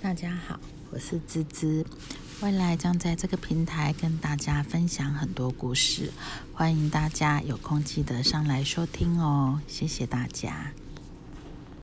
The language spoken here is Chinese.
大家好我是滋滋未来将在这个平台跟大家分享很多故事欢迎大家有空记得上来收听哦谢谢大家。